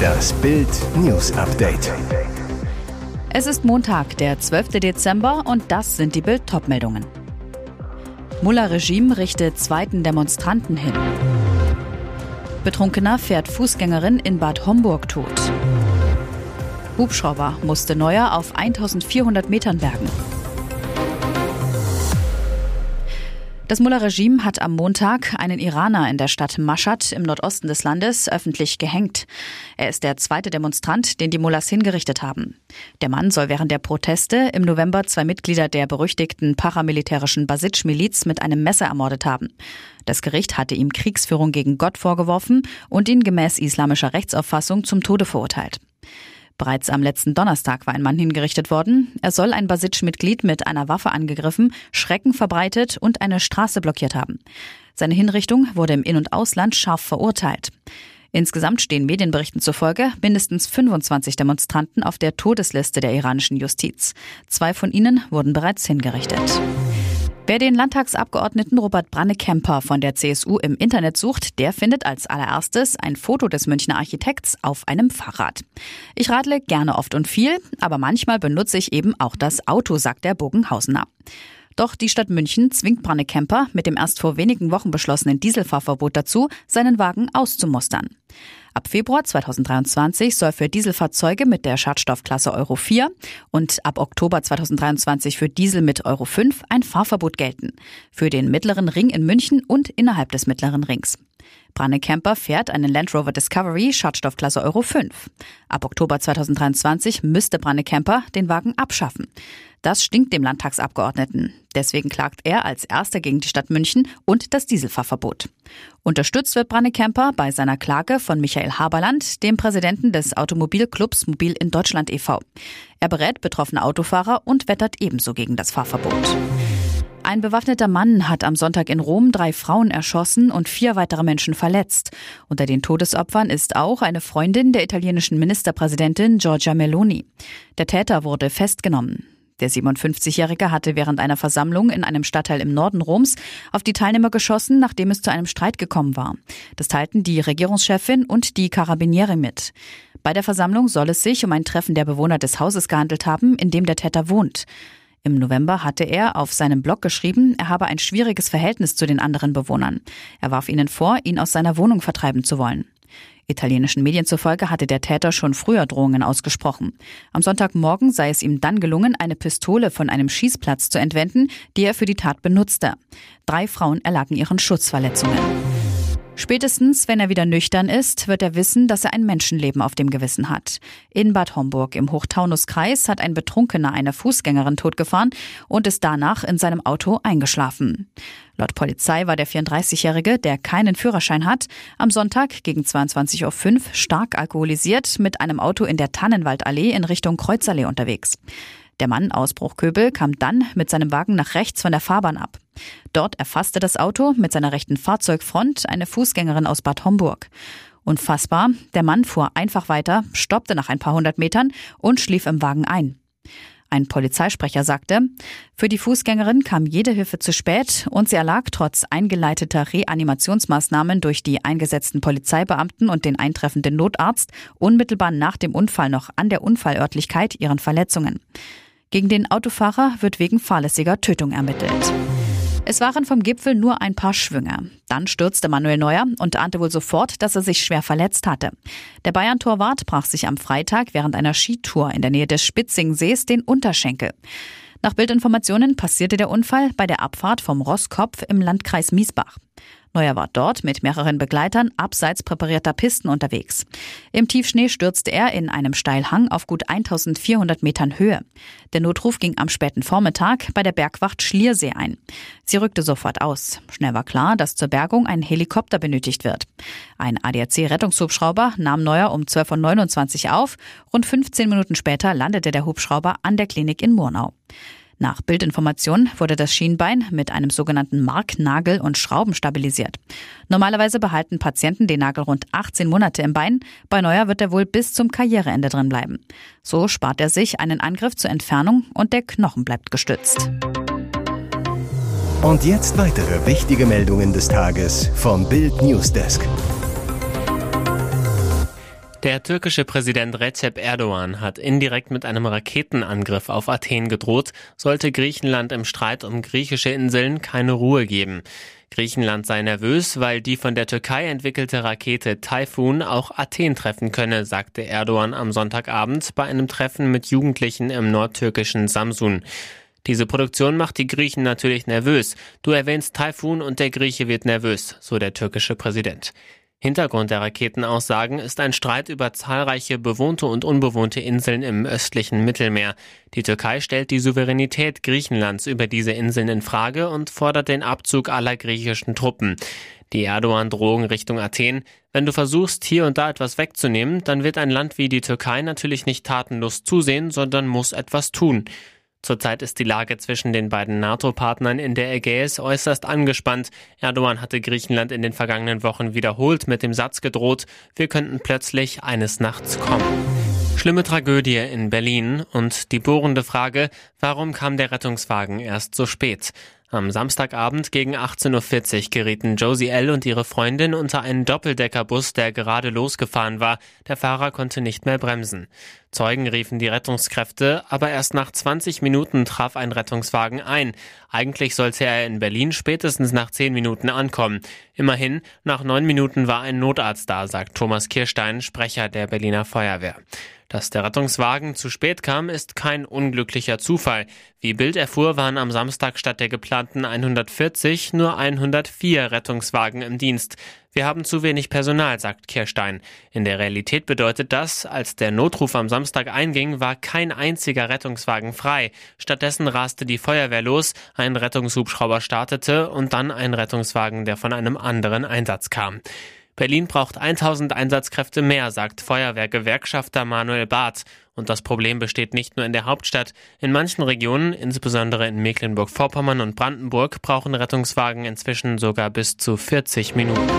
Das Bild News Update. Es ist Montag, der 12. Dezember und das sind die Bild meldungen Mullah-Regime richtet zweiten Demonstranten hin. Betrunkener fährt Fußgängerin in Bad Homburg tot. Hubschrauber musste Neuer auf 1400 Metern bergen. Das Mullah-Regime hat am Montag einen Iraner in der Stadt Mashhad im Nordosten des Landes öffentlich gehängt. Er ist der zweite Demonstrant, den die Mullahs hingerichtet haben. Der Mann soll während der Proteste im November zwei Mitglieder der berüchtigten paramilitärischen Basij-Miliz mit einem Messer ermordet haben. Das Gericht hatte ihm Kriegsführung gegen Gott vorgeworfen und ihn gemäß islamischer Rechtsauffassung zum Tode verurteilt. Bereits am letzten Donnerstag war ein Mann hingerichtet worden. Er soll ein Basitsch-Mitglied mit einer Waffe angegriffen, Schrecken verbreitet und eine Straße blockiert haben. Seine Hinrichtung wurde im In- und Ausland scharf verurteilt. Insgesamt stehen Medienberichten zufolge mindestens 25 Demonstranten auf der Todesliste der iranischen Justiz. Zwei von ihnen wurden bereits hingerichtet. Wer den Landtagsabgeordneten Robert Brannekemper von der CSU im Internet sucht, der findet als allererstes ein Foto des Münchner Architekts auf einem Fahrrad. Ich radle gerne oft und viel, aber manchmal benutze ich eben auch das Auto, sagt der Bogenhausener. Doch die Stadt München zwingt Brannekemper mit dem erst vor wenigen Wochen beschlossenen Dieselfahrverbot dazu, seinen Wagen auszumustern. Ab Februar 2023 soll für Dieselfahrzeuge mit der Schadstoffklasse Euro 4 und ab Oktober 2023 für Diesel mit Euro 5 ein Fahrverbot gelten. Für den mittleren Ring in München und innerhalb des mittleren Rings. Branne Camper fährt einen Land Rover Discovery Schadstoffklasse Euro 5. Ab Oktober 2023 müsste Branne Camper den Wagen abschaffen. Das stinkt dem Landtagsabgeordneten. Deswegen klagt er als erster gegen die Stadt München und das Dieselfahrverbot. Unterstützt wird Branne Camper bei seiner Klage von Michael Haberland, dem Präsidenten des Automobilclubs Mobil in Deutschland e.V. Er berät betroffene Autofahrer und wettert ebenso gegen das Fahrverbot. Ein bewaffneter Mann hat am Sonntag in Rom drei Frauen erschossen und vier weitere Menschen verletzt. Unter den Todesopfern ist auch eine Freundin der italienischen Ministerpräsidentin Giorgia Meloni. Der Täter wurde festgenommen. Der 57-Jährige hatte während einer Versammlung in einem Stadtteil im Norden Roms auf die Teilnehmer geschossen, nachdem es zu einem Streit gekommen war. Das teilten die Regierungschefin und die Carabinieri mit. Bei der Versammlung soll es sich um ein Treffen der Bewohner des Hauses gehandelt haben, in dem der Täter wohnt. Im November hatte er auf seinem Blog geschrieben, er habe ein schwieriges Verhältnis zu den anderen Bewohnern. Er warf ihnen vor, ihn aus seiner Wohnung vertreiben zu wollen. Italienischen Medien zufolge hatte der Täter schon früher Drohungen ausgesprochen. Am Sonntagmorgen sei es ihm dann gelungen, eine Pistole von einem Schießplatz zu entwenden, die er für die Tat benutzte. Drei Frauen erlagen ihren Schutzverletzungen. Spätestens, wenn er wieder nüchtern ist, wird er wissen, dass er ein Menschenleben auf dem Gewissen hat. In Bad Homburg im Hochtaunuskreis hat ein Betrunkener eine Fußgängerin totgefahren und ist danach in seinem Auto eingeschlafen. Laut Polizei war der 34-Jährige, der keinen Führerschein hat, am Sonntag gegen 22.05 Uhr stark alkoholisiert mit einem Auto in der Tannenwaldallee in Richtung Kreuzallee unterwegs. Der Mann aus Bruchköbel kam dann mit seinem Wagen nach rechts von der Fahrbahn ab. Dort erfasste das Auto mit seiner rechten Fahrzeugfront eine Fußgängerin aus Bad Homburg. Unfassbar, der Mann fuhr einfach weiter, stoppte nach ein paar hundert Metern und schlief im Wagen ein. Ein Polizeisprecher sagte, für die Fußgängerin kam jede Hilfe zu spät und sie erlag trotz eingeleiteter Reanimationsmaßnahmen durch die eingesetzten Polizeibeamten und den eintreffenden Notarzt unmittelbar nach dem Unfall noch an der Unfallörtlichkeit ihren Verletzungen. Gegen den Autofahrer wird wegen fahrlässiger Tötung ermittelt. Es waren vom Gipfel nur ein paar Schwünge. Dann stürzte Manuel Neuer und ahnte wohl sofort, dass er sich schwer verletzt hatte. Der Bayern-Torwart brach sich am Freitag während einer Skitour in der Nähe des Spitzingsees den Unterschenkel. Nach Bildinformationen passierte der Unfall bei der Abfahrt vom Rosskopf im Landkreis Miesbach. Neuer war dort mit mehreren Begleitern abseits präparierter Pisten unterwegs. Im Tiefschnee stürzte er in einem Steilhang auf gut 1400 Metern Höhe. Der Notruf ging am späten Vormittag bei der Bergwacht Schliersee ein. Sie rückte sofort aus. Schnell war klar, dass zur Bergung ein Helikopter benötigt wird. Ein ADAC-Rettungshubschrauber nahm Neuer um 12.29 Uhr auf. Rund 15 Minuten später landete der Hubschrauber an der Klinik in Murnau. Nach Bildinformation wurde das Schienbein mit einem sogenannten Marknagel und Schrauben stabilisiert. Normalerweise behalten Patienten den Nagel rund 18 Monate im Bein. Bei Neuer wird er wohl bis zum Karriereende drin bleiben. So spart er sich einen Angriff zur Entfernung und der Knochen bleibt gestützt. Und jetzt weitere wichtige Meldungen des Tages vom Bild Newsdesk. Der türkische Präsident Recep Erdogan hat indirekt mit einem Raketenangriff auf Athen gedroht, sollte Griechenland im Streit um griechische Inseln keine Ruhe geben. Griechenland sei nervös, weil die von der Türkei entwickelte Rakete Typhoon auch Athen treffen könne, sagte Erdogan am Sonntagabend bei einem Treffen mit Jugendlichen im nordtürkischen Samsun. Diese Produktion macht die Griechen natürlich nervös. Du erwähnst Typhoon und der Grieche wird nervös, so der türkische Präsident. Hintergrund der Raketenaussagen ist ein Streit über zahlreiche bewohnte und unbewohnte Inseln im östlichen Mittelmeer. Die Türkei stellt die Souveränität Griechenlands über diese Inseln in Frage und fordert den Abzug aller griechischen Truppen. Die Erdogan-Drohung Richtung Athen. Wenn du versuchst, hier und da etwas wegzunehmen, dann wird ein Land wie die Türkei natürlich nicht tatenlos zusehen, sondern muss etwas tun. Zurzeit ist die Lage zwischen den beiden NATO-Partnern in der Ägäis äußerst angespannt. Erdogan hatte Griechenland in den vergangenen Wochen wiederholt mit dem Satz gedroht, wir könnten plötzlich eines Nachts kommen. Schlimme Tragödie in Berlin und die bohrende Frage, warum kam der Rettungswagen erst so spät? Am Samstagabend gegen 18.40 Uhr gerieten Josie L. und ihre Freundin unter einen Doppeldeckerbus, der gerade losgefahren war. Der Fahrer konnte nicht mehr bremsen. Zeugen riefen die Rettungskräfte, aber erst nach 20 Minuten traf ein Rettungswagen ein. Eigentlich sollte er in Berlin spätestens nach 10 Minuten ankommen. Immerhin, nach 9 Minuten war ein Notarzt da, sagt Thomas Kirstein, Sprecher der Berliner Feuerwehr. Dass der Rettungswagen zu spät kam, ist kein unglücklicher Zufall. Wie Bild erfuhr, waren am Samstag statt der geplanten 140 nur 104 Rettungswagen im Dienst. Wir haben zu wenig Personal, sagt Kirstein. In der Realität bedeutet das, als der Notruf am Samstag einging, war kein einziger Rettungswagen frei. Stattdessen raste die Feuerwehr los, ein Rettungshubschrauber startete und dann ein Rettungswagen, der von einem anderen Einsatz kam. Berlin braucht 1000 Einsatzkräfte mehr, sagt Feuerwehrgewerkschafter Manuel Barth. Und das Problem besteht nicht nur in der Hauptstadt. In manchen Regionen, insbesondere in Mecklenburg-Vorpommern und Brandenburg, brauchen Rettungswagen inzwischen sogar bis zu 40 Minuten.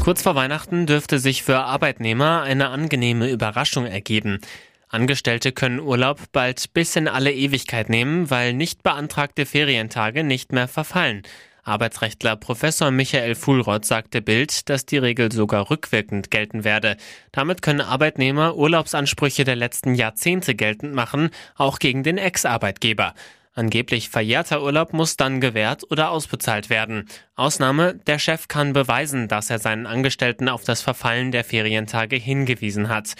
Kurz vor Weihnachten dürfte sich für Arbeitnehmer eine angenehme Überraschung ergeben. Angestellte können Urlaub bald bis in alle Ewigkeit nehmen, weil nicht beantragte Ferientage nicht mehr verfallen. Arbeitsrechtler Professor Michael Fuhlrott sagte Bild, dass die Regel sogar rückwirkend gelten werde. Damit können Arbeitnehmer Urlaubsansprüche der letzten Jahrzehnte geltend machen, auch gegen den Ex-Arbeitgeber. Angeblich verjährter Urlaub muss dann gewährt oder ausbezahlt werden. Ausnahme, der Chef kann beweisen, dass er seinen Angestellten auf das Verfallen der Ferientage hingewiesen hat.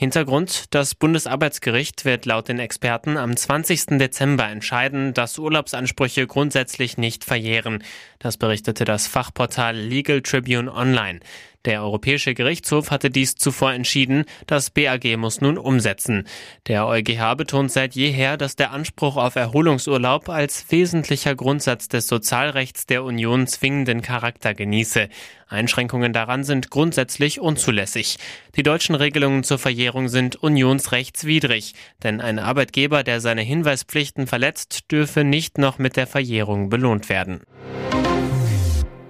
Hintergrund, das Bundesarbeitsgericht wird laut den Experten am 20. Dezember entscheiden, dass Urlaubsansprüche grundsätzlich nicht verjähren. Das berichtete das Fachportal Legal Tribune Online. Der Europäische Gerichtshof hatte dies zuvor entschieden, das BAG muss nun umsetzen. Der EuGH betont seit jeher, dass der Anspruch auf Erholungsurlaub als wesentlicher Grundsatz des Sozialrechts der Union zwingenden Charakter genieße. Einschränkungen daran sind grundsätzlich unzulässig. Die deutschen Regelungen zur Verjährung sind unionsrechtswidrig, denn ein Arbeitgeber, der seine Hinweispflichten verletzt, dürfe nicht noch mit der Verjährung belohnt werden.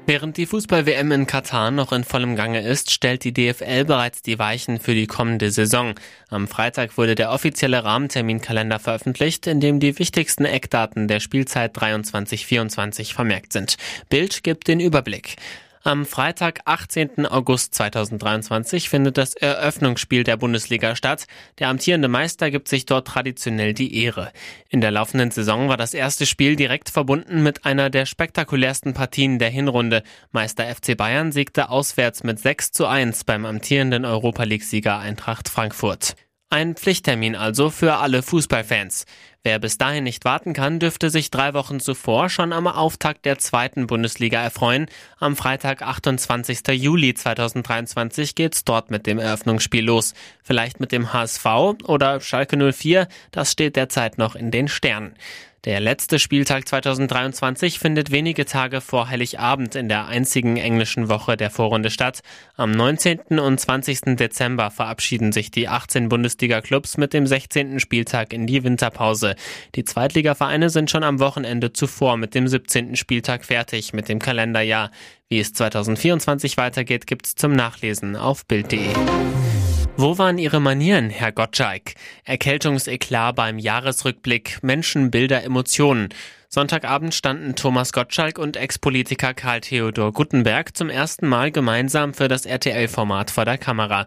Während die Fußball-WM in Katar noch in vollem Gange ist, stellt die DFL bereits die Weichen für die kommende Saison. Am Freitag wurde der offizielle Rahmenterminkalender veröffentlicht, in dem die wichtigsten Eckdaten der Spielzeit 23-24 vermerkt sind. Bild gibt den Überblick. Am Freitag, 18. August 2023, findet das Eröffnungsspiel der Bundesliga statt. Der amtierende Meister gibt sich dort traditionell die Ehre. In der laufenden Saison war das erste Spiel direkt verbunden mit einer der spektakulärsten Partien der Hinrunde. Meister FC Bayern siegte auswärts mit 6 zu 1 beim amtierenden Europa League-Sieger Eintracht Frankfurt. Ein Pflichttermin also für alle Fußballfans. Wer bis dahin nicht warten kann, dürfte sich drei Wochen zuvor schon am Auftakt der zweiten Bundesliga erfreuen. Am Freitag, 28. Juli 2023 geht's dort mit dem Eröffnungsspiel los. Vielleicht mit dem HSV oder Schalke 04, das steht derzeit noch in den Sternen. Der letzte Spieltag 2023 findet wenige Tage vor Heiligabend in der einzigen englischen Woche der Vorrunde statt. Am 19. und 20. Dezember verabschieden sich die 18 Bundesliga-Clubs mit dem 16. Spieltag in die Winterpause. Die Zweitligavereine sind schon am Wochenende zuvor mit dem 17. Spieltag fertig mit dem Kalenderjahr. Wie es 2024 weitergeht, gibt's zum Nachlesen auf Bild.de. Wo waren Ihre Manieren, Herr Gottschalk? Erkältungseklar beim Jahresrückblick, Menschen, Bilder, Emotionen. Sonntagabend standen Thomas Gottschalk und Ex-Politiker Karl Theodor Guttenberg zum ersten Mal gemeinsam für das RTL-Format vor der Kamera.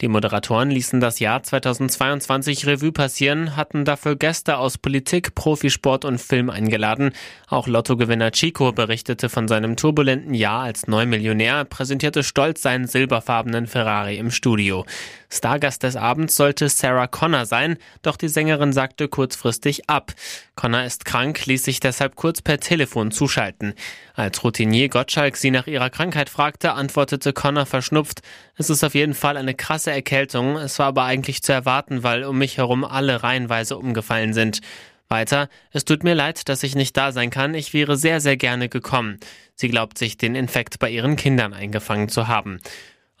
Die Moderatoren ließen das Jahr 2022 Revue passieren, hatten dafür Gäste aus Politik, Profisport und Film eingeladen. Auch Lottogewinner Chico berichtete von seinem turbulenten Jahr als Neumillionär, präsentierte stolz seinen silberfarbenen Ferrari im Studio. Stargast des Abends sollte Sarah Connor sein, doch die Sängerin sagte kurzfristig ab. Connor ist krank, ließ sich deshalb kurz per Telefon zuschalten. Als Routinier Gottschalk sie nach ihrer Krankheit fragte, antwortete Connor verschnupft, es ist auf jeden Fall eine krasse Erkältung, es war aber eigentlich zu erwarten, weil um mich herum alle reihenweise umgefallen sind. Weiter, es tut mir leid, dass ich nicht da sein kann, ich wäre sehr, sehr gerne gekommen. Sie glaubt sich den Infekt bei ihren Kindern eingefangen zu haben.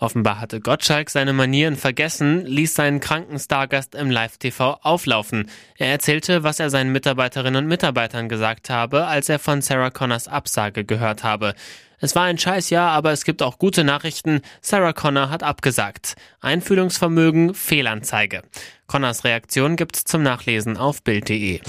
Offenbar hatte Gottschalk seine Manieren vergessen, ließ seinen kranken Stargast im Live-TV auflaufen. Er erzählte, was er seinen Mitarbeiterinnen und Mitarbeitern gesagt habe, als er von Sarah Connors Absage gehört habe. Es war ein Scheißjahr, aber es gibt auch gute Nachrichten. Sarah Connor hat abgesagt. Einfühlungsvermögen, Fehlanzeige. Connors Reaktion gibt's zum Nachlesen auf Bild.de.